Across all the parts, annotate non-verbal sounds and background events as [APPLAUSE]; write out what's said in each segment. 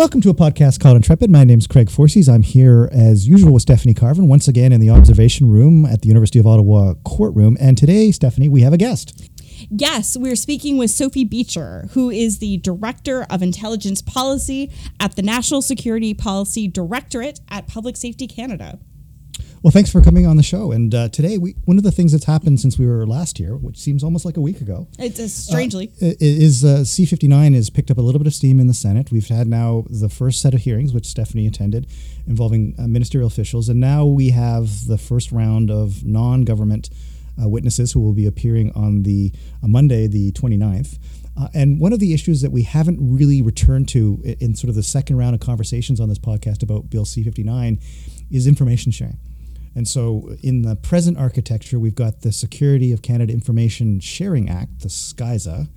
Welcome to a podcast called Intrepid. My name's Craig Forcese. I'm here as usual with Stephanie Carvin, once again in the observation room at the University of Ottawa courtroom. And today, Stephanie, we have a guest. Yes, we're speaking with Sophie Beecher, who is the Director of Intelligence Policy at the National Security Policy Directorate at Public Safety Canada. Well, thanks for coming on the show. And uh, today, we, one of the things that's happened since we were last here, which seems almost like a week ago, It's uh, strangely. uh, is uh, C59 has picked up a little bit of steam in the Senate. We've had now the first set of hearings, which Stephanie attended, involving uh, ministerial officials. And now we have the first round of non government uh, witnesses who will be appearing on the uh, Monday, the 29th. Uh, and one of the issues that we haven't really returned to i- in sort of the second round of conversations on this podcast about Bill C 59 is information sharing. And so, in the present architecture, we've got the Security of Canada Information Sharing Act, the SCISA.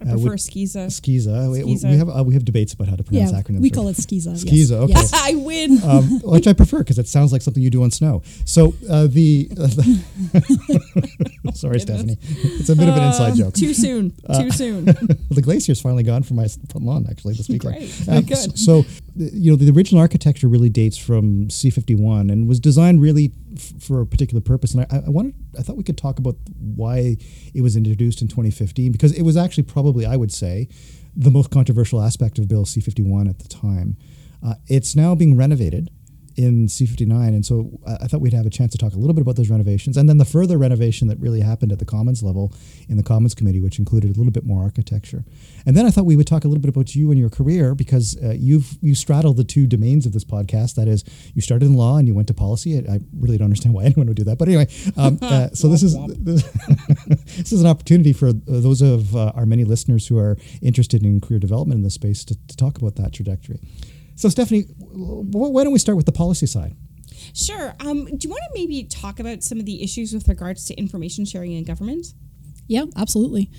I prefer which- SCISA. SCISA. We, we have uh, we have debates about how to pronounce Yeah, acronyms. we right? call it Skiza. yes. SCISA. Okay. Yes. I win. [LAUGHS] um, which I prefer because it sounds like something you do on snow. So uh, the, uh, the [LAUGHS] [LAUGHS] sorry, Stephanie, it's a bit of an inside Uh, joke. Too soon. [LAUGHS] Uh, Too soon. [LAUGHS] the glacier's finally gone from my front lawn actually this weekend. Great. Um, Good. So, you know, the original architecture really dates from C51 and was designed really f- for a particular purpose. And I, I wanted, I thought we could talk about why it was introduced in 2015 because it was actually probably, I would say, the most controversial aspect of Bill C51 at the time. Uh, it's now being renovated in C59, and so I, I thought we'd have a chance to talk a little bit about those renovations, and then the further renovation that really happened at the Commons level in the Commons Committee, which included a little bit more architecture. And then I thought we would talk a little bit about you and your career because uh, you've you straddle the two domains of this podcast. That is, you started in law and you went to policy. I, I really don't understand why [LAUGHS] anyone would do that, but anyway. Um, uh, [LAUGHS] so this is this, [LAUGHS] this is an opportunity for uh, those of uh, our many listeners who are interested in career development in this space to, to talk about that trajectory. So, Stephanie, why don't we start with the policy side? Sure. Um, do you want to maybe talk about some of the issues with regards to information sharing in government? Yeah, absolutely.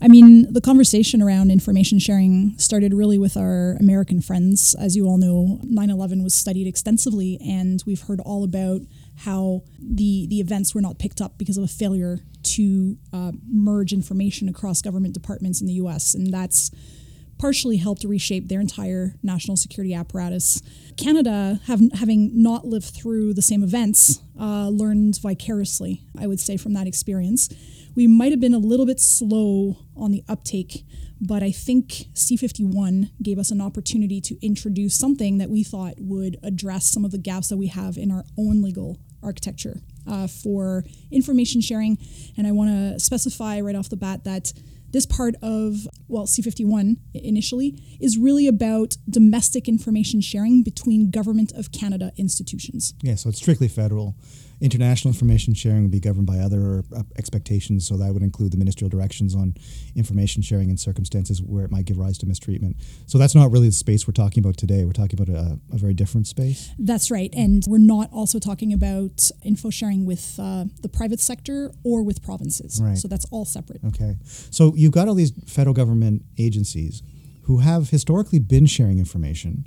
I mean, the conversation around information sharing started really with our American friends. As you all know, 9 11 was studied extensively, and we've heard all about how the, the events were not picked up because of a failure to uh, merge information across government departments in the US. And that's partially helped reshape their entire national security apparatus. Canada, have, having not lived through the same events, uh, learned vicariously, I would say, from that experience. We might have been a little bit slow on the uptake, but I think C51 gave us an opportunity to introduce something that we thought would address some of the gaps that we have in our own legal architecture uh, for information sharing. And I want to specify right off the bat that this part of well c51 initially is really about domestic information sharing between government of canada institutions Yeah, so it's strictly federal. International information sharing would be governed by other uh, expectations, so that would include the ministerial directions on information sharing in circumstances where it might give rise to mistreatment. So that's not really the space we're talking about today. We're talking about a, a very different space. that's right and we're not also talking about info sharing with uh, the private sector or with provinces Right. so that's all separate Okay. So you've got all these federal government agencies who have historically been sharing information.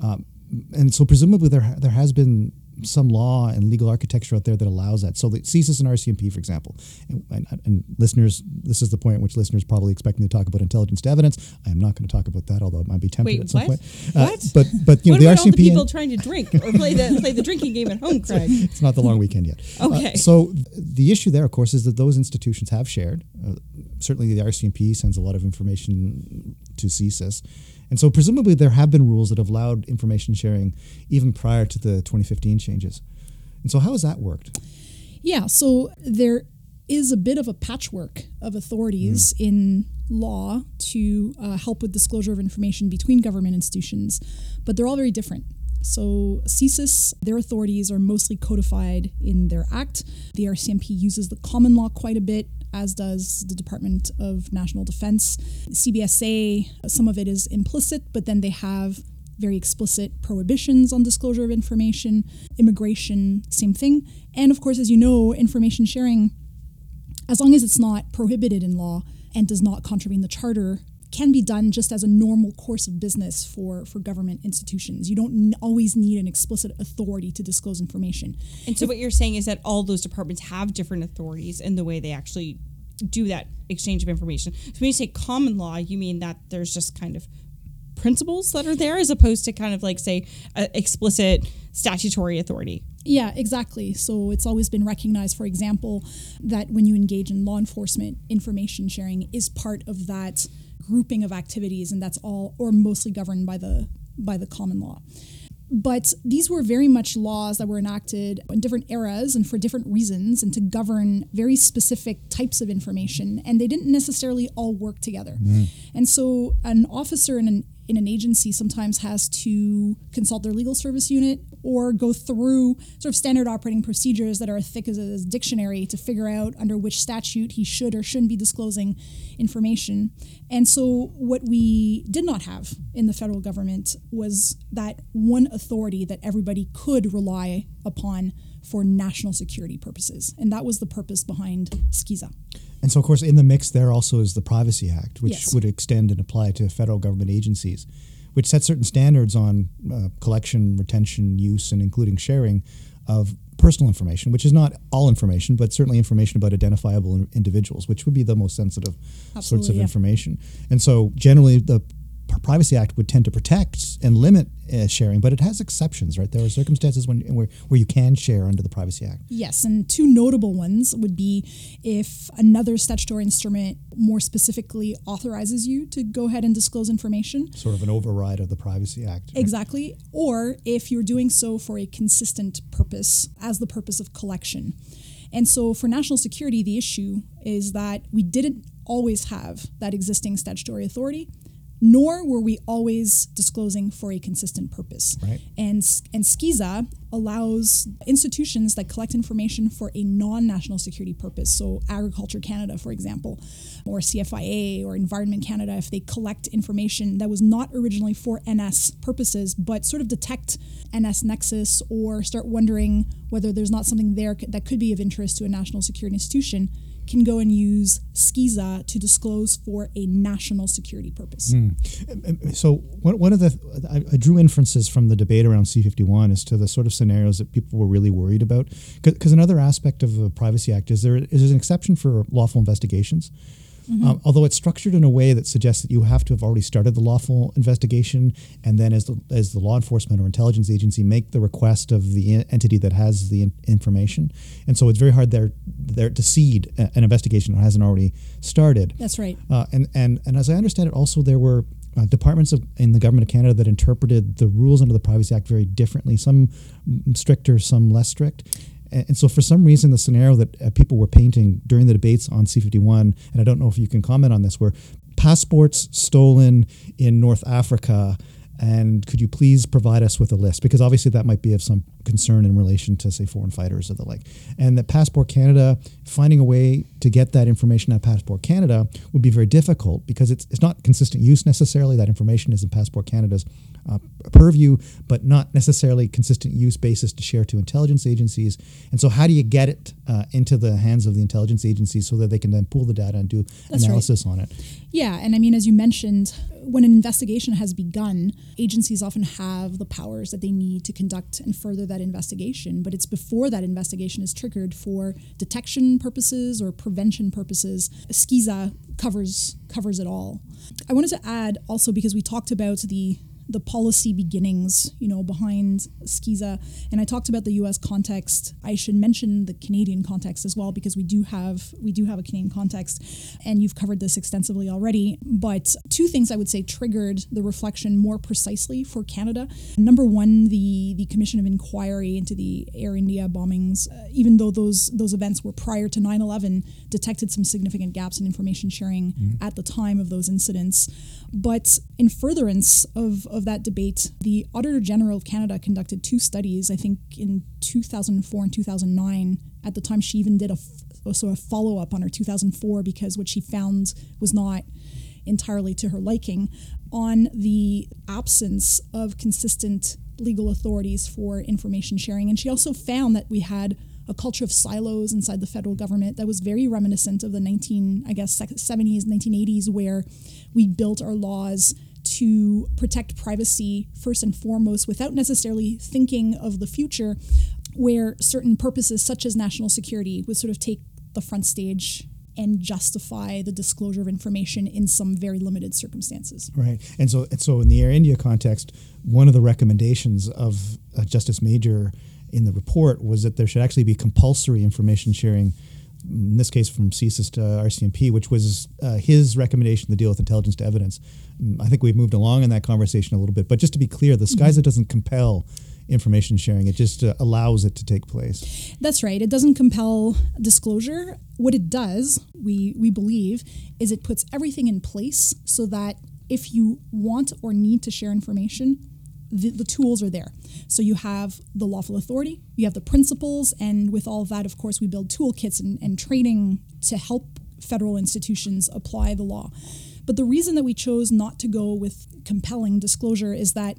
Um, and so presumably there, there has been some law and legal architecture out there that allows that. So the CSIS and RCMP, for example, and, and, and listeners, this is the point at which listeners probably expect me to talk about intelligence to evidence. I am not going to talk about that, although it might be tempted Wait, at some what? point. Uh, What? But but you know what the about all the people and- trying to drink or play the play the drinking game at home, [LAUGHS] Craig? it's not the long weekend yet. Uh, Okay. so th- the issue there, of course, is that those institutions have shared. Uh, certainly, the RCMP sends a lot of information to CSIS, and so presumably there have been rules that have allowed information sharing even prior to the 2015 changes. And so, how has that worked? Yeah, so there is a bit of a patchwork of authorities in law to uh, help with disclosure of information between government institutions, but they're all very different. So, CSIS, their authorities are mostly codified in their act. The RCMP uses the common law quite a bit, as does the Department of National Defense. CBSA, uh, some of it is implicit, but then they have very explicit prohibitions on disclosure of information. Immigration, same thing. And of course, as you know, information sharing, as long as it's not prohibited in law and does not contravene the charter, can be done just as a normal course of business for, for government institutions. You don't n- always need an explicit authority to disclose information. And so what you're saying is that all those departments have different authorities in the way they actually do that exchange of information. So when you say common law, you mean that there's just kind of principles that are there as opposed to kind of like say explicit statutory authority. Yeah, exactly. So it's always been recognized, for example, that when you engage in law enforcement, information sharing is part of that grouping of activities, and that's all or mostly governed by the by the common law. But these were very much laws that were enacted in different eras and for different reasons and to govern very specific types of information. And they didn't necessarily all work together. Mm. And so an officer in an in an agency sometimes has to consult their legal service unit or go through sort of standard operating procedures that are as thick as a dictionary to figure out under which statute he should or shouldn't be disclosing information. And so, what we did not have in the federal government was that one authority that everybody could rely upon for national security purposes. And that was the purpose behind SCISA. And so, of course, in the mix there also is the Privacy Act, which yes. would extend and apply to federal government agencies, which sets certain standards on uh, collection, retention, use, and including sharing of personal information, which is not all information, but certainly information about identifiable individuals, which would be the most sensitive Absolutely, sorts of yeah. information. And so, generally, the Privacy Act would tend to protect and limit uh, sharing, but it has exceptions, right? There are circumstances when where, where you can share under the Privacy Act. Yes, and two notable ones would be if another statutory instrument more specifically authorizes you to go ahead and disclose information. Sort of an override of the Privacy Act. Right? Exactly. Or if you're doing so for a consistent purpose, as the purpose of collection. And so for national security, the issue is that we didn't always have that existing statutory authority nor were we always disclosing for a consistent purpose. Right. And, and SCISA allows institutions that collect information for a non national security purpose, so Agriculture Canada, for example, or CFIA or Environment Canada, if they collect information that was not originally for NS purposes, but sort of detect NS nexus or start wondering whether there's not something there that could be of interest to a national security institution can go and use SCISA to disclose for a national security purpose. Mm. So one, one of the I, I, drew inferences from the debate around C51 as to the sort of scenarios that people were really worried about. Because another aspect of the Privacy Act is there is an exception for lawful investigations. Mm-hmm. Um, although it's structured in a way that suggests that you have to have already started the lawful investigation, and then as the, as the law enforcement or intelligence agency make the request of the entity that has the in- information, and so it's very hard there there to seed an investigation that hasn't already started. That's right. Uh, and and and as I understand it, also there were uh, departments of, in the government of Canada that interpreted the rules under the Privacy Act very differently, some stricter, some less strict and so for some reason the scenario that uh, people were painting during the debates on C51 and I don't know if you can comment on this were passports stolen in North Africa and could you please provide us with a list? Because obviously that might be of some concern in relation to, say, foreign fighters or the like. And that Passport Canada, finding a way to get that information at Passport Canada would be very difficult because it's, it's not consistent use necessarily. That information is in Passport Canada's uh, purview, but not necessarily consistent use basis to share to intelligence agencies. And so, how do you get it uh, into the hands of the intelligence agencies so that they can then pull the data and do That's analysis right. on it? Yeah, and I mean, as you mentioned, when an investigation has begun, agencies often have the powers that they need to conduct and further that investigation. But it's before that investigation is triggered for detection purposes or prevention purposes. SCISA covers covers it all. I wanted to add also because we talked about the the policy beginnings, you know, behind SCISA. And I talked about the U.S. context. I should mention the Canadian context as well because we do have we do have a Canadian context, and you've covered this extensively already. But two things I would say triggered the reflection more precisely for Canada. Number one, the the Commission of Inquiry into the Air India bombings, uh, even though those those events were prior to 9/11, detected some significant gaps in information sharing mm-hmm. at the time of those incidents. But in furtherance of of that debate, the Auditor General of Canada conducted two studies, I think in 2004 and 2009. At the time, she even did a, sort of follow up on her 2004 because what she found was not entirely to her liking on the absence of consistent legal authorities for information sharing. And she also found that we had a culture of silos inside the federal government that was very reminiscent of the 19, I guess, 70s, 1980s, where we built our laws to protect privacy first and foremost without necessarily thinking of the future, where certain purposes such as national security would sort of take the front stage and justify the disclosure of information in some very limited circumstances. Right, and so and so in the Air India context, one of the recommendations of uh, Justice Major in the report was that there should actually be compulsory information sharing. In this case, from CSIS to RCMP, which was uh, his recommendation to deal with intelligence to evidence. Mm, I think we've moved along in that conversation a little bit, but just to be clear, the SCISA mm-hmm. doesn't compel information sharing. It just uh, allows it to take place. That's right. It doesn't compel disclosure. What it does, we we believe, is it puts everything in place so that if you want or need to share information, the, the tools are there. So you have the lawful authority, you have the principles, and with all of that, of course, we build toolkits and, and training to help federal institutions apply the law. But the reason that we chose not to go with compelling disclosure is that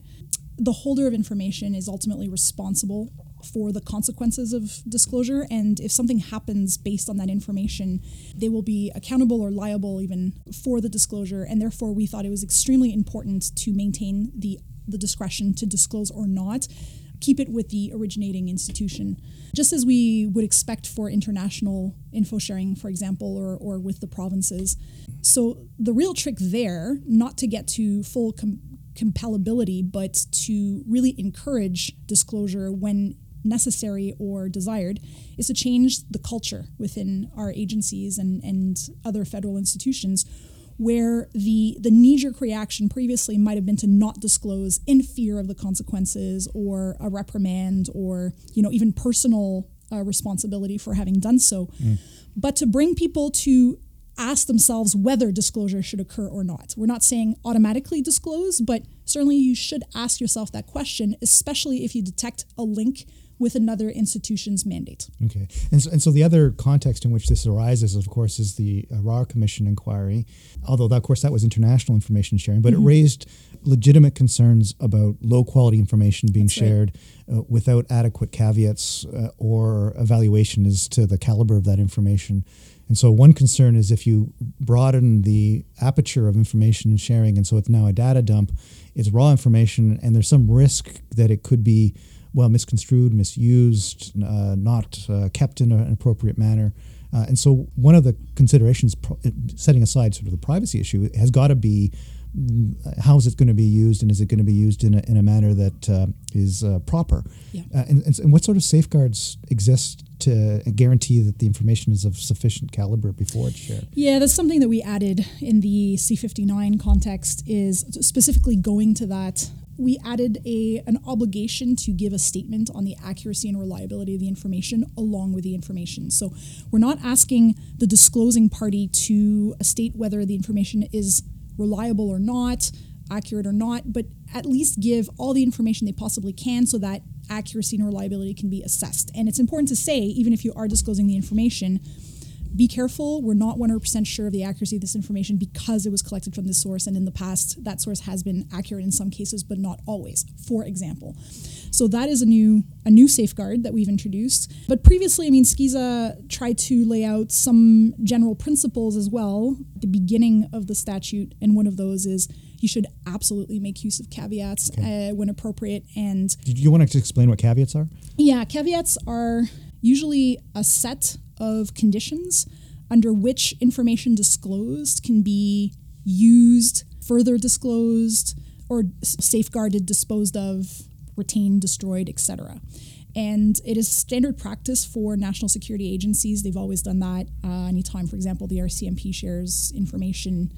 the holder of information is ultimately responsible for the consequences of disclosure. And if something happens based on that information, they will be accountable or liable even for the disclosure. And therefore, we thought it was extremely important to maintain the, the discretion to disclose or not. Keep it with the originating institution, just as we would expect for international info sharing, for example, or, or with the provinces. So, the real trick there, not to get to full com- compellability, but to really encourage disclosure when necessary or desired, is to change the culture within our agencies and, and other federal institutions where the the knee-jerk reaction previously might have been to not disclose in fear of the consequences or a reprimand or you know even personal uh, responsibility for having done so mm. but to bring people to ask themselves whether disclosure should occur or not. We're not saying automatically disclose, but certainly you should ask yourself that question, especially if you detect a link with another institution's mandate. Okay. And so, and so the other context in which this arises, of course, is the Arar Commission inquiry, although, that, of course, that was international information sharing, but mm-hmm. it raised legitimate concerns about low quality information being That's shared right. uh, without adequate caveats uh, or evaluation as to the caliber of that information. And so one concern is if you broaden the aperture of information sharing, and so it's now a data dump, it's raw information, and there's some risk that it could be well misconstrued, misused, uh, not uh, kept in an appropriate manner. Uh, and so one of the considerations, pro- setting aside sort of the privacy issue, has got to be how is it going to be used and is it going to be used in a, in a manner that uh, is uh, proper? Yeah. Uh, and, and, what sort of safeguards exist to guarantee that the information is of sufficient caliber before it's shared? Yeah, that's something that we added in the C59 context is specifically going to that. We added a an obligation to give a statement on the accuracy and reliability of the information along with the information. So we're not asking the disclosing party to state whether the information is reliable or not, accurate or not, but at least give all the information they possibly can so that accuracy and reliability can be assessed. And it's important to say, even if you are disclosing the information, be careful. We're not 100% sure of the accuracy of this information because it was collected from this source. And in the past, that source has been accurate in some cases, but not always, for example. So that is a new a new safeguard that we've introduced. But previously, I mean, SCISA tried to lay out some general principles as well at the beginning of the statute. And one of those is you should absolutely make use of caveats okay. uh, when appropriate. And do you want to explain what caveats are? Yeah, caveats are usually a set of conditions under which information disclosed can be used, further disclosed, or safeguarded, disposed of, retained, destroyed, etc. And it is standard practice for national security agencies. They've always done that. Uh, anytime, for example, the RCMP shares information,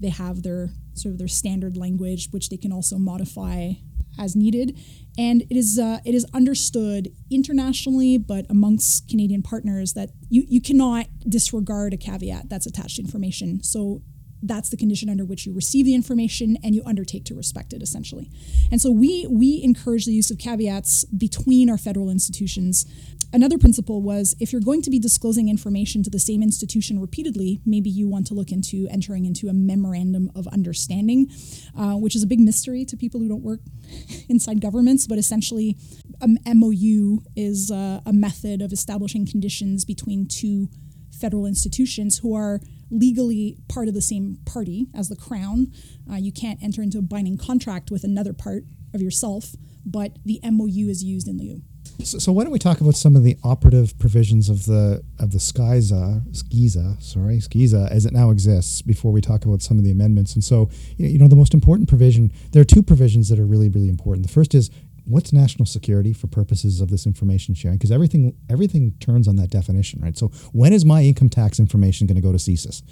they have their sort of their standard language, which they can also modify as needed. And it is uh, it is understood internationally, but amongst Canadian partners, that you, you cannot disregard a caveat that's attached to information. So that's the condition under which you receive the information and you undertake to respect it essentially. And so we we encourage the use of caveats between our federal institutions. Another principle was if you're going to be disclosing information to the same institution repeatedly maybe you want to look into entering into a memorandum of understanding uh, which is a big mystery to people who don't work [LAUGHS] inside governments but essentially a mou is uh, a method of establishing conditions between two federal institutions who are legally part of the same party as the crown. Uh, you can't enter into a binding contract with another part of yourself, but the MOU is used in lieu. So, so why don't we talk about some of the operative provisions of the of the SCISA, SCISA, sorry, SCISA, as it now exists, before we talk about some of the amendments. And so, you know, the most important provision, there are two provisions that are really, really important. The first is what's national security for purposes of this information sharing? Because everything everything turns on that definition right? So when is my income tax information going to go to CSIS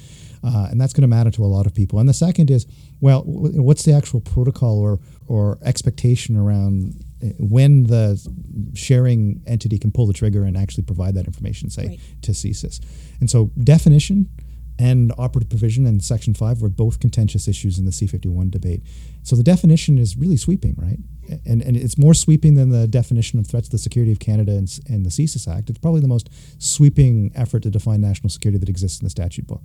uh, and that's going to matter to a lot of people. And the second is well what's the actual protocol or or expectation around uh, when the sharing entity can pull the trigger and actually provide that information say Right. to CSIS and so definition and operative provision and section 5 were both contentious issues in the c51 debate. So the definition is really sweeping right? And, and it's more sweeping than the definition of threats to the security of canada and, and the CSIS act. It's probably the most sweeping effort to define national security that exists in the statute book.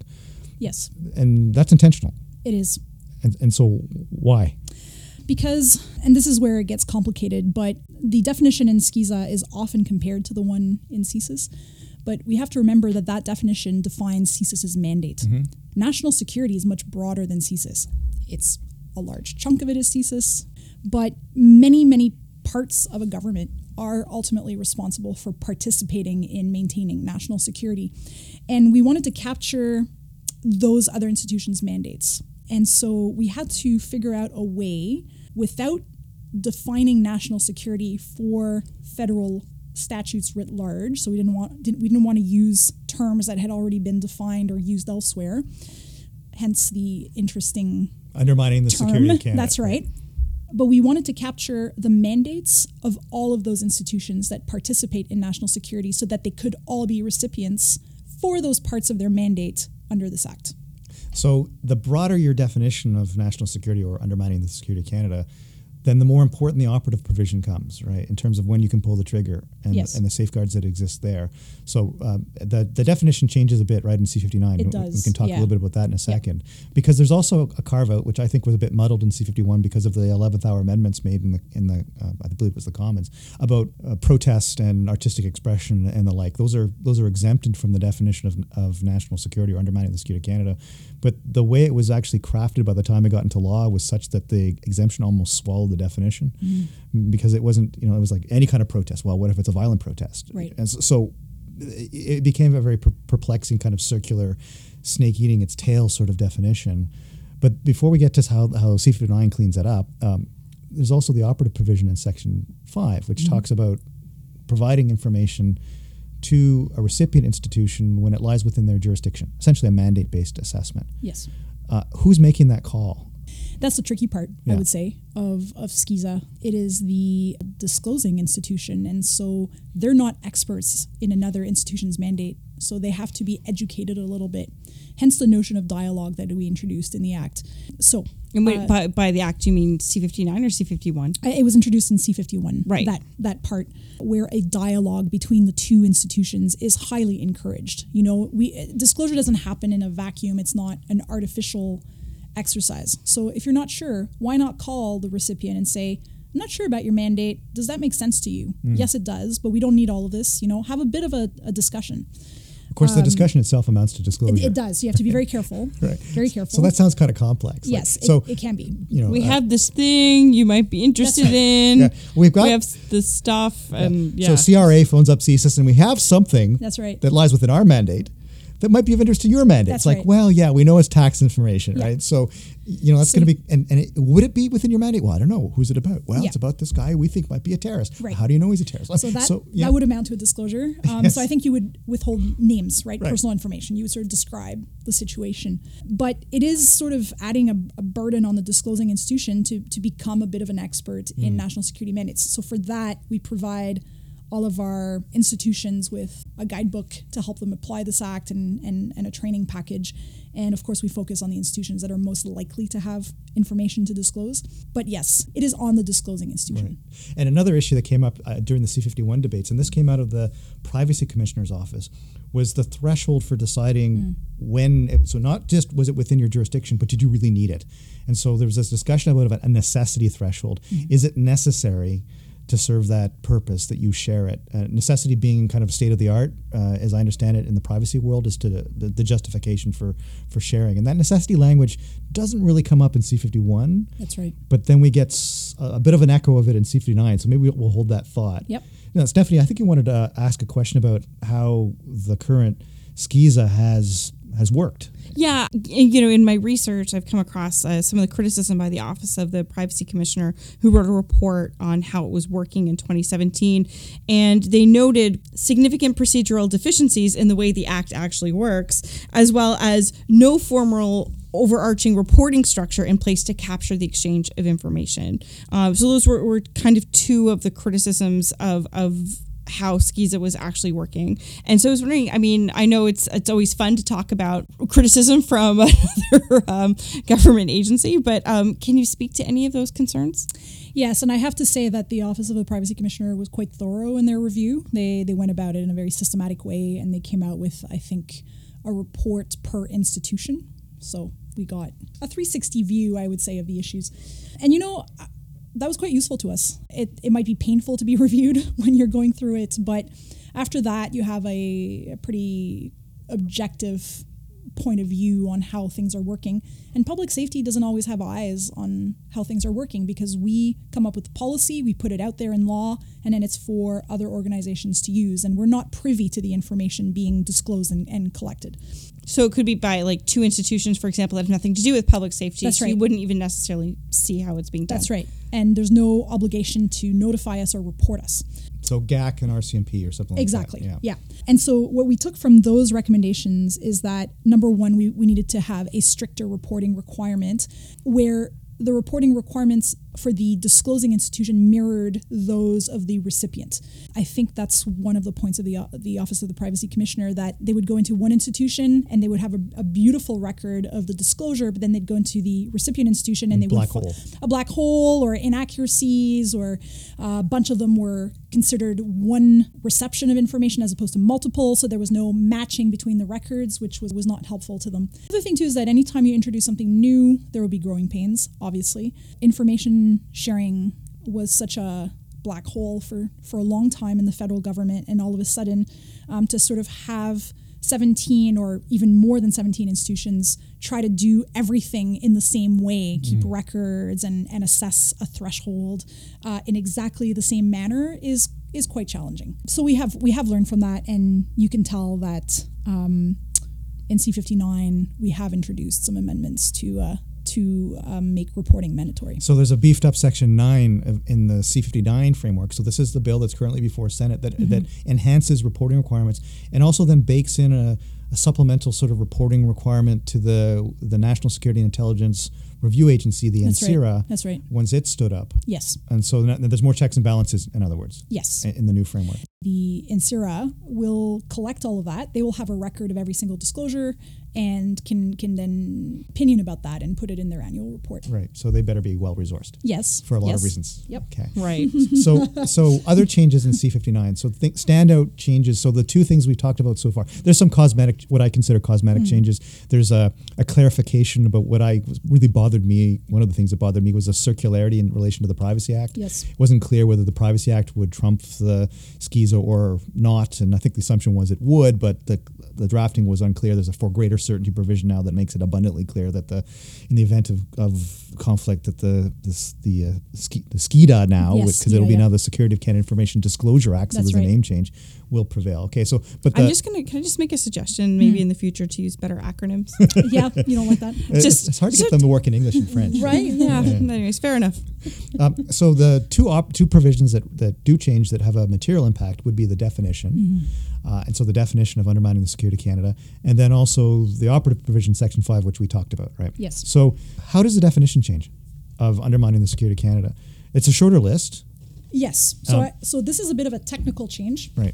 Yes, and that's intentional. It is. and, and so why? Because and this is where it gets complicated but the definition in SCISA is often compared to the one in CSIS but we have to remember that that definition defines CSIS's mandate. Mm-hmm. National security is much broader than CSIS it's a large chunk of it is CSIS but many many parts of a government are ultimately responsible for participating in maintaining national security. And we wanted to capture those other institutions' mandates. And so we had to figure out a way without defining national security for federal statutes writ large. So we didn't want didn't, we didn't want to use terms that had already been defined or used elsewhere. Hence the interesting undermining the term. security of canada That's right. But we wanted to capture the mandates of all of those institutions that participate in national security so that they could all be recipients for those parts of their mandate under this act. So the broader your definition of national security or undermining the security of Canada, then the more important the operative provision comes, right? In terms of when you can pull the trigger and, Yes. and the safeguards that exist there. So um, the the definition changes a bit, right? In C fifty nine, It we, does, we can talk a little bit about that in a second, because there's also a carve out which I think was a bit muddled in C fifty one because of the eleventh hour amendments made in the in the uh, I believe it was the Commons about uh, protest and artistic expression and the like. Those are those are exempted from the definition of, of national security or undermining the security of Canada. But the way it was actually crafted by the time it got into law was such that the exemption almost swallowed the definition because it wasn't you know it was like any kind of protest. Well, what if it's a violent protest? Right. And so, so it became a very perplexing kind of circular snake eating its tail sort of definition. But before we get to how, how C59 cleans that up, um, there's also the operative provision in Section 5, which talks about providing information to a recipient institution when it lies within their jurisdiction, essentially a mandate based assessment. Yes. Uh, who's making that call? That's the tricky part, Yeah. I would say, of, of SCISA. It is the disclosing institution. And so they're not experts in another institution's mandate. So they have to be educated a little bit. Hence the notion of dialogue that we introduced in the Act. So And wait, uh, by, by the act, you mean C59 or C51? It was introduced in C51. Right. That that part where a dialogue between the two institutions is highly encouraged. You know, we disclosure doesn't happen in a vacuum. It's not an artificial exercise. So if you're not sure, why not call the recipient and say, "I'm not sure about your mandate. Does that make sense to you?" Hmm. Yes, it does, but we don't need all of this. You know, have a bit of a, a discussion. Of course, the discussion itself amounts to disclosure. Um, It, it does. You have to be very [LAUGHS] careful. Right. Very careful. So that sounds kind of complex. Yes. It, so it can be. you know, We uh, have this thing you might be interested right. in. Yeah, we've got- We have this stuff, and yeah. So CRA phones up CSIS, and we have something That's right. that lies within our mandate that might be of interest to your mandate. That's it's like, right. well, yeah, we know it's tax information, Yeah. right? So, you know, that's So- going to be, and, and it, would it be within your mandate? Well, I don't know. Who's it about? Well, Yeah. it's about this guy we think might be a terrorist. Right. How do you know he's a terrorist? So that yeah. that would amount to a disclosure. [LAUGHS] Um, Yes. So I think you would withhold names, right? Right. Personal information. You would sort of describe the situation. But it is sort of adding a, a burden on the disclosing institution to to become a bit of an expert Hmm. in national security mandates. So for that, we provide all of our institutions with a guidebook to help them apply this act and, and, and a training package. And of course, we focus on the institutions that are most likely to have information to disclose. But yes, it is on the disclosing institution. Right. And another issue that came up uh, during the C51 debates, and this came out of the Privacy Commissioner's office, was the threshold for deciding when. It, so not just was it within your jurisdiction, but did you really need it? And so there was this discussion about a necessity threshold. Is it necessary? To serve that purpose that you share it. Uh, necessity being kind of state of the art, uh, as I understand it in the privacy world, is to the, the justification for for sharing, and that necessity language doesn't really come up in C51. That's right. But then we get a bit of an echo of it in C59, so maybe we'll hold that thought. Yep. Now, Stephanie, I think you wanted to ask a question about how the current SCISA has has worked. Yeah, you know, in my research, I've come across uh, some of the criticism by the Office of the Privacy Commissioner, who wrote a report on how it was working in 2017, and they noted significant procedural deficiencies in the way the Act actually works, as well as no formal overarching reporting structure in place to capture the exchange of information. Uh, so those were, were kind of two of the criticisms of of how SCISA was actually working. And so I was wondering, I mean, I know it's it's always fun to talk about criticism from [LAUGHS] another um, government agency, but um, can you speak to any of those concerns? Yes, and I have to say that the Office of the Privacy Commissioner was quite thorough in their review. They they went about it in a very systematic way, and they came out with, I think, a report per institution. So we got a 360 view, I would say, of the issues. And you know, that was quite useful to us. It, it might be painful to be [LAUGHS] reviewed when you're going through it, but after that, you have a, a pretty objective point of view on how things are working. And public safety doesn't always have eyes on how things are working because we come up with policy, we put it out there in law, and then it's for other organizations to use. And we're not privy to the information being disclosed and, and collected. So it could be by like two institutions, for example, that have nothing to do with public safety. That's so you wouldn't even necessarily see how it's being done. That's right. And there's no obligation to notify us or report us. So GAC and RCMP or something like Exactly. that. Yeah. And so what we took from those recommendations is that number one, we, we needed to have a stricter reporting requirement where the reporting requirements for the disclosing institution mirrored those of the recipient. I think that's one of the points of the the Office of the Privacy Commissioner that they would go into one institution and they would have a, a beautiful record of the disclosure, but then they'd go into the recipient institution and, they would hole. a black hole or inaccuracies or uh, a bunch of them were considered one reception of information as opposed to multiple so there was no matching between the records which was, was not helpful to them the other thing too is that anytime you introduce something new there will be growing pains obviously information sharing was such a black hole for, for a long time in the federal government and all of a sudden um, to sort of have 17 or even more than 17 institutions try to do everything in the same way keep records and, and assess a threshold uh, in exactly the same manner is is quite challenging. So we have we have learned from that and you can tell that um, in c59 we have introduced some amendments to uh, to um, make reporting mandatory So there's a beefed up section nine in the C59 framework. So this is the bill that's currently before Senate that that enhances reporting requirements and also then bakes in a, a supplemental sort of reporting requirement to the the National Security and Intelligence Review Agency, the That's right. That's right. once it stood up. yes And so there's more checks and balances, in other words, yes in the new framework. the NSIRA will collect all of that. They will have a record of every single disclosure and can can then opinion about that and put it in their annual report. Right. So they better be well resourced Yes. for a lot yes. of reasons. Yep. Okay. Right. [LAUGHS] so so other changes in C59. So think standout changes. So the two things we talked about so far. There's some cosmetic, what I consider cosmetic mm-hmm. changes. There's a, a clarification about what I really bothered me. One of the things that bothered me was the circularity in relation to the Privacy Act. Yes. It wasn't clear whether the Privacy Act would trump the SCISA or not, and I think the assumption was it would, but the the drafting was unclear. There's a for greater certainty provision now that makes it abundantly clear that the in the event of, of conflict that the this, the uh, ski, the SCIDA now Yes, because it'll be yeah. now the Security of Canada Information Disclosure Act, so there's right. a name change, will prevail. Okay, so but the, I'm just gonna can I just make a suggestion maybe in the future to use better acronyms? [LAUGHS] yeah, you don't like that. it's, just- it's hard to so- get them to work in English and French. right? [LAUGHS] Yeah. Anyways, fair enough. Um, so the two op- two provisions that, that do change that have a material impact would be the definition, Mm-hmm. uh, and so the definition of undermining the security of Canada, and then also the operative provision, section five, which we talked about, right? Yes. So how does the definition change of undermining the security of Canada? It's a shorter list, Yes. So Um, I, so this is a bit of a technical change. right?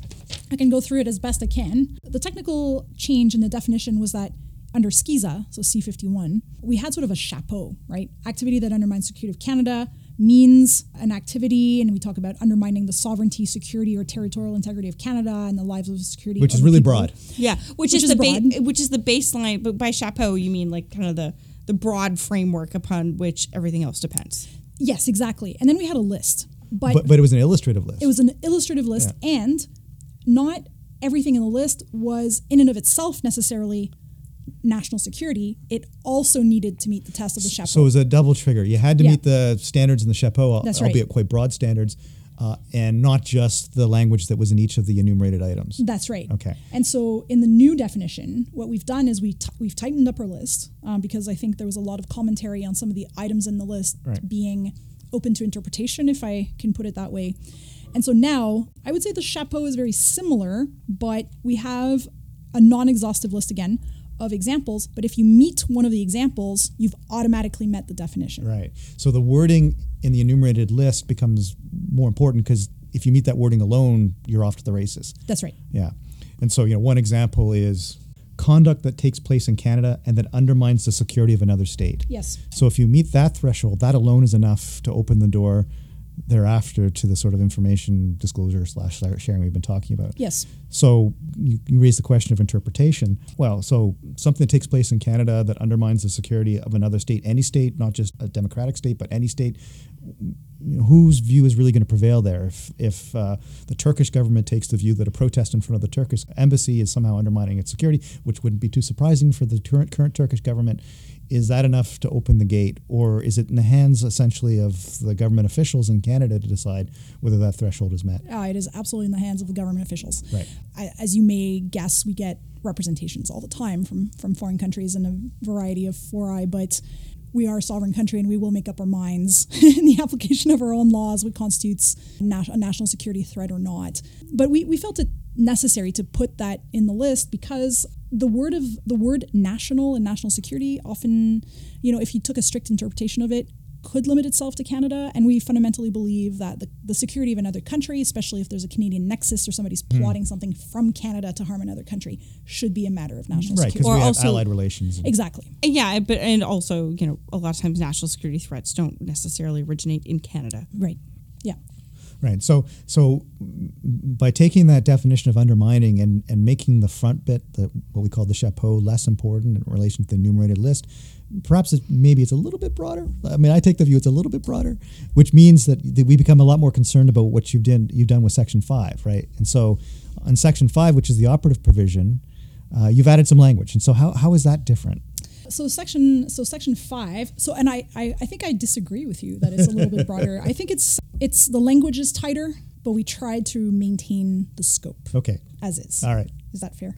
I can go through it as best I can. The technical change in the definition was that under SCISA, so C51, we had sort of a chapeau, right? Activity that undermines security of Canada means an activity, and we talk about undermining the sovereignty, security, or territorial integrity of Canada and the lives of security. Which is really people. broad. Yeah, which, Which is, is the ba- broad. which is the baseline. But by chapeau, you mean like kind of the the broad framework upon which everything else depends. Yes, exactly. And then we had a list. But, but, but it was an illustrative list. it was an illustrative list, and not everything in the list was in and of itself necessarily national security. It also needed to meet the test of the chapeau. so it was a double trigger. You had to Yeah. meet the standards in the chapeau, That's right. albeit quite broad standards, uh, and not just the language that was in each of the enumerated items. That's right. Okay. And so in the new definition, what we've done is we t- we've tightened up our list um, because I think there was a lot of commentary on some of the items in the list Right. being open to interpretation, if I can put it that way. And so now I would say the chapeau is very similar, but we have a non-exhaustive list again of examples. But if you meet one of the examples, you've automatically met the definition. Right. So the wording in the enumerated list becomes more important because if you meet that wording alone, you're off to the races. That's right. Yeah. And so, you know, one example is conduct that takes place in Canada and that undermines the security of another state. Yes. So if you meet that threshold, that alone is enough to open the door thereafter to the sort of information disclosure slash sharing we've been talking about. Yes. So you, you raise the question of interpretation. Well, so something that takes place in Canada that undermines the security of another state, any state, not just a democratic state, but any state, you know, whose view is really going to prevail there? If, if uh, the Turkish government takes the view that a protest in front of the Turkish embassy is somehow undermining its security, which wouldn't be too surprising for the current, current Turkish government, is that enough to open the gate? Or is it in the hands essentially of the government officials in Canada to decide whether that threshold is met? Uh, it is absolutely in the hands of the government officials. Right. I, as you may guess, we get representations all the time from from foreign countries in a variety of fori, but we are a sovereign country and we will make up our minds [LAUGHS] in the application of our own laws what constitutes nat- a national security threat or not. But we, we felt it necessary to put that in the list because the word of the word national and national security often, you know, if you took a strict interpretation of it, could limit itself to Canada. And we fundamentally believe that the, the security of another country, especially if there's a Canadian nexus or somebody's Hmm. plotting something from Canada to harm another country, should be a matter of national Right, because security. Or we have also- allied relations. Exactly. Yeah, but and also, you know, a lot of times national security threats don't necessarily originate in Canada. Right. Right. So, so by taking that definition of undermining and, and making the front bit, the, what we call the chapeau, less important in relation to the enumerated list, perhaps it, maybe it's a little bit broader. I mean, I take the view it's a little bit broader, which means that, that we become a lot more concerned about what you've done you've done with Section Five, right? And so, on Section Five, which is the operative provision, uh, you've added some language. And so, how, how is that different? So section so section five. So and I, I I think I disagree with you that it's a little bit broader. I think it's it's the language is tighter, but we tried to maintain the scope Okay. as is. All right. Is that fair?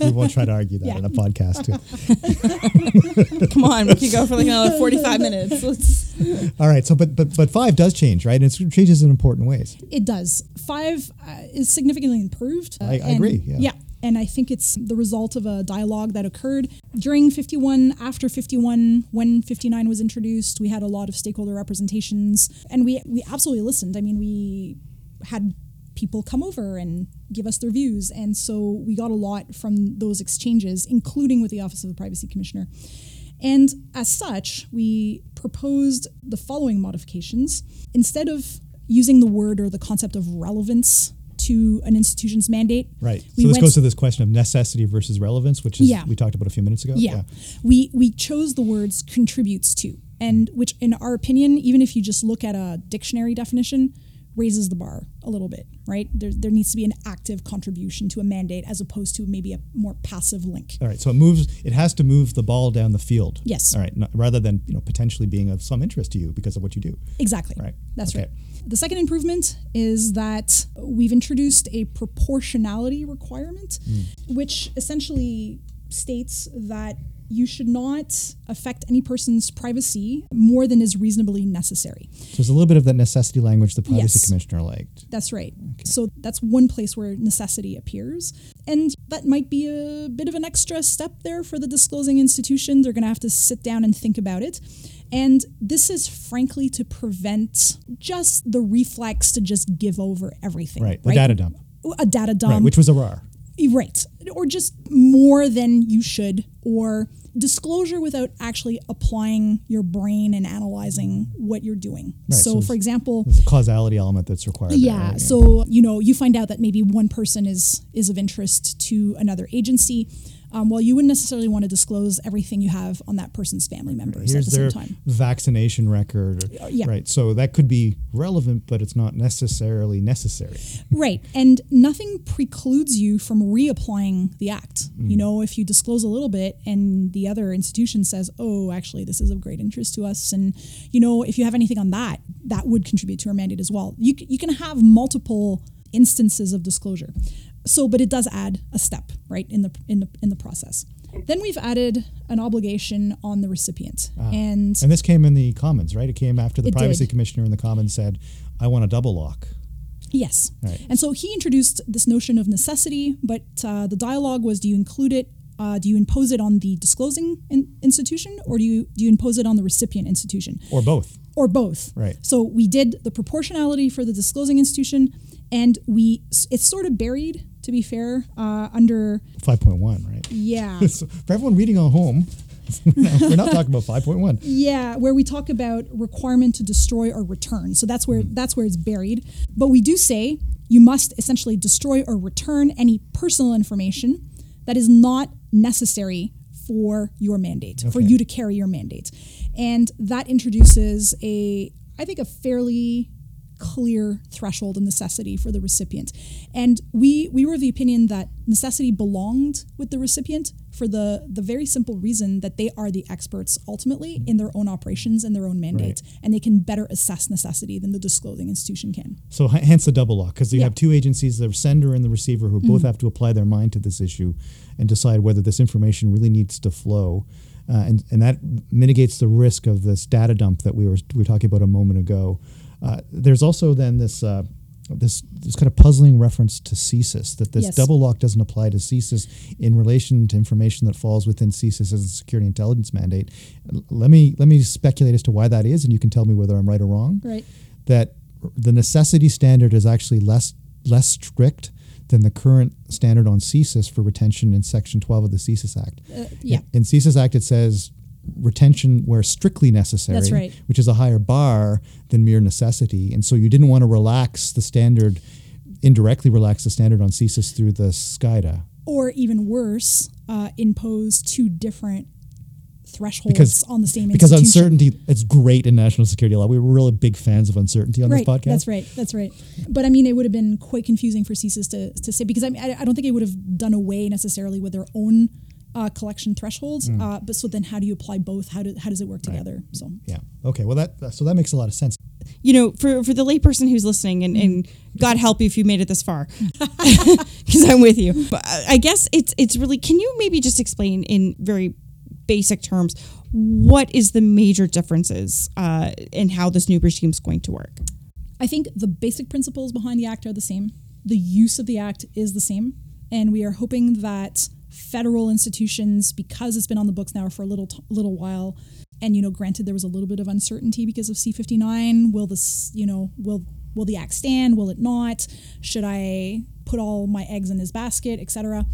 we won't try to argue that Yeah. in a podcast. Too. [LAUGHS] Come on, we could go for like another forty-five minutes. Let's. All right. So, but but but five does change, right? And it changes in important ways. It does. Five uh, is significantly improved. uh, I- I and- agree, yeah. And I think it's the result of a dialogue that occurred during 51, after 51, when 59 was introduced. We had a lot of stakeholder representations and we, we absolutely listened. I mean, we had people come over and give us their views. And so we got a lot from those exchanges, including with the Office of the Privacy Commissioner. And as such, we proposed the following modifications. Instead of using the word or the concept of relevance to an institution's mandate, Right. we so this goes to this question of necessity versus relevance, which is Yeah. we talked about a few minutes ago. yeah. We we chose the words contributes to, and which in our opinion, even if you just look at a dictionary definition, raises the bar a little bit, right? There, there needs to be an active contribution to a mandate as opposed to maybe a more passive link. All right. So it moves. It has to move the ball down the field. Yes. All right. rather than you know potentially being of some interest to you because of what you do. Exactly. Right. That's Okay. right. The second improvement is that we've introduced a proportionality requirement, Hmm. which essentially states that you should not affect any person's privacy more than is reasonably necessary. So there's a little bit of that necessity language the privacy Yes. commissioner liked. That's right. So that's one place where necessity appears. And that might be a bit of an extra step there for the disclosing institution. They're going to have to sit down and think about it. And this is frankly to prevent just the reflex to just give over everything. Right. The data dump. A data dump. Right. Which was Arar. Right. or just more than you should, or disclosure without actually applying your brain and analyzing what you're doing. Right, so, so for example, There's a causality element that's required. there, yeah, right? so you know you find out that maybe one person is is of interest to another agency. Um, well, you wouldn't necessarily want to disclose everything you have on that person's family members here's at the their same time. vaccination record. or- yeah. Right. So that could be relevant, but it's not necessarily necessary. Right. And nothing precludes you from reapplying the act. You know, if you disclose a little bit and the other institution says, oh, actually, this is of great interest to us. And, you know, if you have anything on that, that would contribute to our mandate as well. You, you can have multiple instances of disclosure. So, but it does add a step, right, in the, in the, in the process. Then we've added an obligation on the recipient. And And this came in the Commons, right? It came after the privacy did. commissioner in the Commons said, "I want a double lock." Yes. Right. And so he introduced this notion of necessity, but uh, the dialogue was: Do you include it? Uh, do you impose it on the disclosing in- institution, or do you do you impose it on the recipient institution, Or both. or both? Right. So we did the proportionality for the disclosing institution, and we it's sort of buried, to be fair, uh, under 5.1, right? yeah. [LAUGHS] So for everyone reading at home, [LAUGHS] we're not talking about 5.1. Yeah, where we talk about requirement to destroy or return. So that's where that's where it's buried. But we do say you must essentially destroy or return any personal information that is not necessary for your mandate, for you to carry your mandate. And that introduces a I think a fairly clear threshold of necessity for the recipient. And we we were of the opinion that necessity belonged with the recipient for the the very simple reason that they are the experts ultimately in their own operations and their own mandate and they can better assess necessity than the disclosing institution can. So hence the double lock, because you Yeah. have two agencies, the sender and the receiver, who both have to apply their mind to this issue and decide whether this information really needs to flow. Uh, and, and that mitigates the risk of this data dump that we were, we were talking about a moment ago. Uh, there's also then this, uh, this, this kind of puzzling reference to CSIS, that this Yes. double lock doesn't apply to CSIS in relation to information that falls within CSIS as a security intelligence mandate. Let me, let me speculate as to why that is, and you can tell me whether I'm right or wrong Right. that the necessity standard is actually less less strict than the current standard on CSIS for retention in Section 12 of the CSIS Act. Uh, yeah. In, CSIS Act, it says retention where strictly necessary, That's right. which is a higher bar than mere necessity. And so you didn't want to relax the standard, indirectly relax the standard on CSIS through the SCIDA. Or even worse, uh, impose two different thresholds Because- on the same Because uncertainty, it's great in national security law. We were really big fans of uncertainty on right, this podcast. That's right. That's right. But I mean, it would have been quite confusing for CSIS to, to say because I, mean, I I don't think it would have done away necessarily with their own uh, collection thresholds. Mm. Uh, but so then, how do you apply both? How do how does it work together? So Yeah. Okay. Well, that that- so that makes a lot of sense. you know, for for the layperson who's listening, and, and God help you if you made it this far, [LAUGHS] because I'm with you. But I I guess it's it's really. Can you maybe just explain in very basic terms what is the major differences uh, in how this new regime is going to work? I think the basic principles behind the act are the same. The use of the act is the same, and we are hoping that federal institutions, because it's been on the books now for a little t- little while, and you know, granted there was a little bit of uncertainty because of C fifty nine. Will this, you know, will will the act stand? Will it not? Should I put all my eggs in this basket, etc.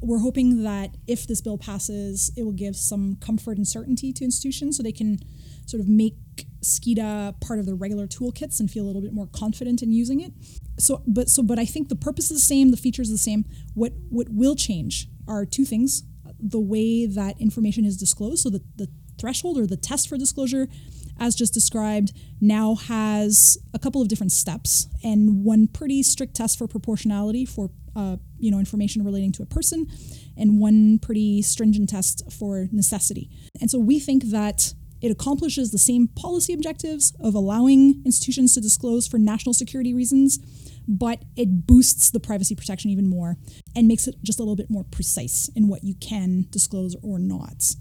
We're hoping that if this bill passes, it will give some comfort and certainty to institutions so they can sort of make SCIDA part of their regular toolkits and feel a little bit more confident in using it. So, but so, but I think the purpose is the same, the features are the same. What what will change are two things: the way that information is disclosed. So the the threshold or the test for disclosure, as just described, now has a couple of different steps and one pretty strict test for proportionality for uh, you know information relating to a person, and one pretty stringent test for necessity. And so we think that it accomplishes the same policy objectives of allowing institutions to disclose for national security reasons, but it boosts the privacy protection even more and makes it just a little bit more precise in what you can disclose or not.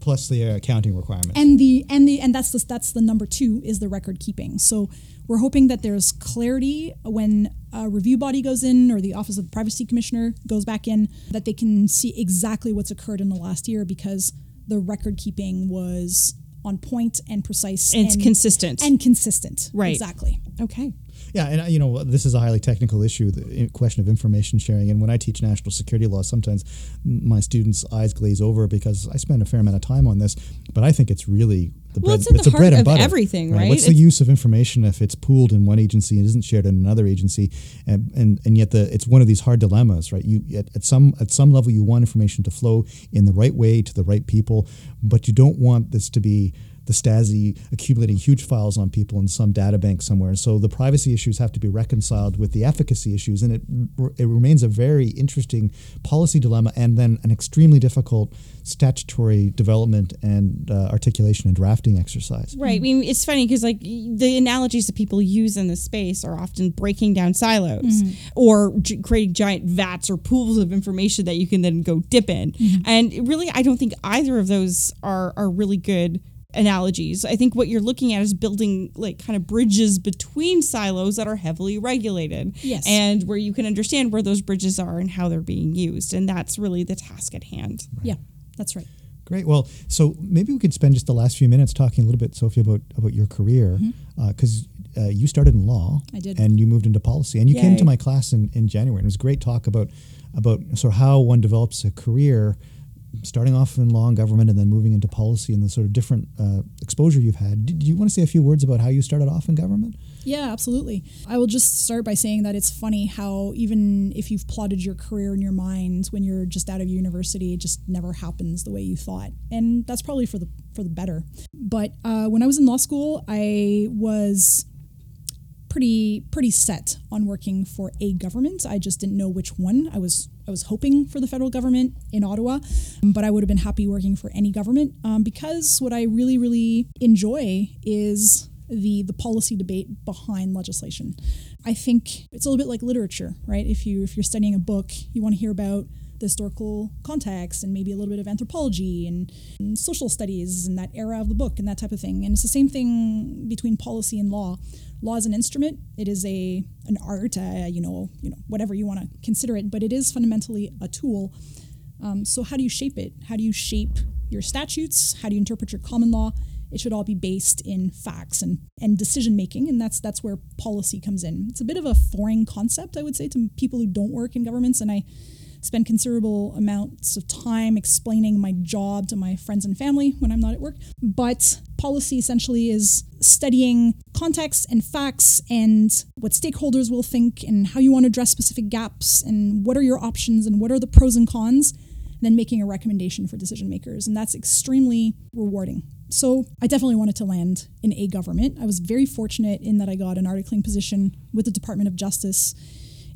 Plus the uh, accounting requirements. And the and the and that's the that's the number two is the record keeping. So we're hoping that there's clarity when a review body goes in or the office of the privacy commissioner goes back in that they can see exactly what's occurred in the last year because the record keeping was on point and precise And it's consistent. and consistent. Right. Exactly. Okay. Yeah, and uh, you know this is a highly technical issue, the question of information sharing. And when I teach national security law, sometimes my students' eyes glaze over because I spend a fair amount of time on this. But I think it's really the well, bread. it's at the a bread and of butter, everything, right? What's the use of information if it's pooled in one agency and isn't shared in another agency? And and, and yet the it's one of these hard dilemmas, right? You at, at some at some level you want information to flow in the right way to the right people, but you don't want this to be the Stasi accumulating huge files on people in some data bank somewhere. And So the privacy issues have to be reconciled with the efficacy issues, and it it remains a very interesting policy dilemma, and then an extremely difficult statutory development and uh, articulation and drafting exercise. Right. I mean, it's funny because like the analogies that people use in this space are often breaking down silos mm-hmm. or j- creating giant vats or pools of information that you can then go dip in. Mm-hmm. And really, I don't think either of those are are really good analogies. I think what you're looking at is building like kind of bridges between silos that are heavily regulated. Yes. And where you can understand where those bridges are and how they're being used. And that's really the task at hand. Right. Yeah, that's right. Great. Well, so maybe we could spend just the last few minutes talking a little bit, Sophie, about about your career, because mm-hmm. uh, uh, you started in law. I did, and you moved into policy, and you Yay. came to my class in, in January. And it was a great talk about about sort of how one develops a career starting off in law and government and then moving into policy and the sort of different uh, exposure you've had. Do you want to say a few words about how you started off in government? Yeah, absolutely. I will just start by saying that it's funny how even if you've plotted your career in your mind when you're just out of university, it just never happens the way you thought, and that's probably for the for the better. But uh, when I was in law school, I was pretty pretty set on working for a government. I just didn't know which one. I was I was hoping for the federal government in Ottawa, but I would have been happy working for any government um, because what I really really enjoy is the the policy debate behind legislation. I think it's a little bit like literature, right? If you if you're studying a book, you want to hear about the historical context and maybe a little bit of anthropology and, and, social studies and that era of the book and that type of thing. And it's the same thing between policy and law. Law is an instrument. It is a an art, you know, you know, whatever you want to consider it, but it is fundamentally a tool. Um, so how do you shape it? How do you shape your statutes? How do you interpret your common law? It should all be based in facts and, and decision making, and that's that's where policy comes in. It's a bit of a foreign concept, I would say, to people who don't work in governments, and I spend considerable amounts of time explaining my job to my friends and family when I'm not at work. But policy essentially is studying context and facts and what stakeholders will think and how you want to address specific gaps and what are your options and what are the pros and cons, then making a recommendation for decision makers. And that's extremely rewarding. So I definitely wanted to land in a government. I was very fortunate in that I got an articling position with the Department of Justice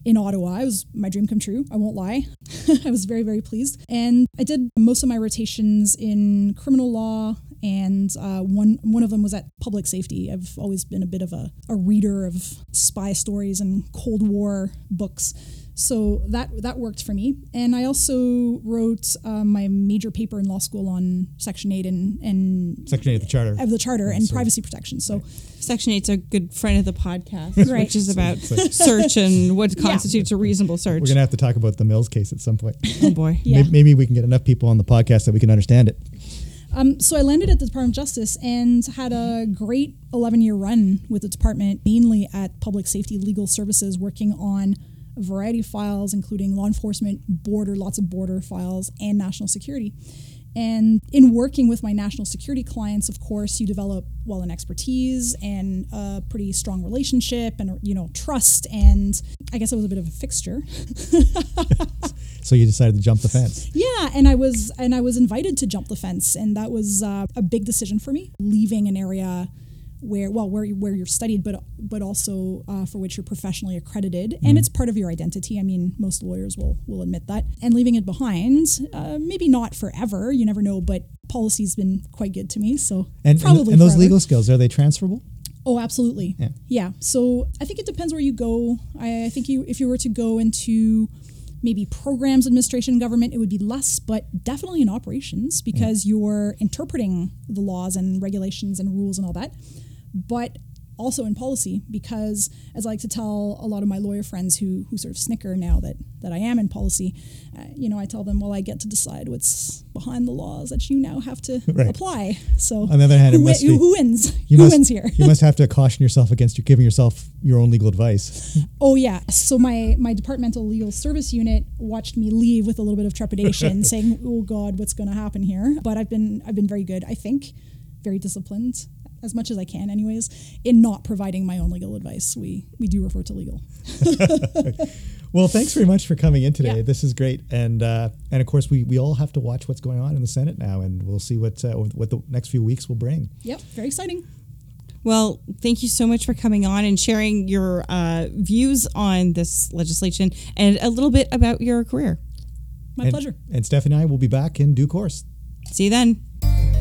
in Ottawa. It was my dream come true. I won't lie. [LAUGHS] I was very, very pleased. And I did most of my rotations in criminal law, and uh, one one of them was at public safety. I've always been a bit of a, a reader of spy stories and Cold War books. So that that worked for me. And I also wrote um, my major paper in law school on Section 8 and, and Section 8 of the Charter. Of the Charter and so, privacy protection. So right. Section 8's a good friend of the podcast, right. which is about search and what [LAUGHS] constitutes yeah. a reasonable search. We're going to have to talk about the Mills case at some point. oh, boy. [LAUGHS] yeah. maybe, maybe we can get enough people on the podcast that we can understand it. Um, so I landed at the Department of Justice and had a great 11 year run with the department, mainly at public safety legal services, working on a variety of files, including law enforcement, border, lots of border files, and national security. And in working with my national security clients, of course, you develop well an expertise and a pretty strong relationship and you know trust. And I guess I was a bit of a fixture. [LAUGHS] so you decided to jump the fence. Yeah, and I was and I was invited to jump the fence, and that was uh, a big decision for me, leaving an area where well where where you're studied but but also uh, for which you're professionally accredited mm. and mm-hmm. it's part of your identity i mean most lawyers will will admit that and leaving it behind uh, maybe not forever you never know but policy's been quite good to me so and probably and, and those legal skills are they transferable Oh, absolutely. Yeah. yeah. So I think it depends where you go. I, I think you, if you were to go into maybe programs administration government it would be less but definitely in operations because yeah. you're interpreting the laws and regulations and rules and all that but also in policy because as I like to tell a lot of my lawyer friends who who sort of snicker now that that I am in policy, uh, you know, I tell them, well, I get to decide what's behind the laws that you now have to [LAUGHS] Right. apply. So On the other hand, who, wi- be- who wins? You who must, wins here? you must have to caution yourself against you giving yourself your own legal advice. [LAUGHS] Oh yeah. So my my departmental legal service unit watched me leave with a little bit of trepidation, [LAUGHS] saying, "Oh God, what's going to happen here?" But I've been I've been very good. I think very disciplined as much as I can, anyways, in not providing my own legal advice. We we do refer to legal. [LAUGHS] Well, thanks very much for coming in today. Yeah. This is great, and uh, and of course we, we all have to watch what's going on in the Senate now, and we'll see what uh, what the next few weeks will bring. Yep, very exciting. Well, thank you so much for coming on and sharing your uh, views on this legislation and a little bit about your career. My and, pleasure. And Stephanie and I will be back in due course. See you then.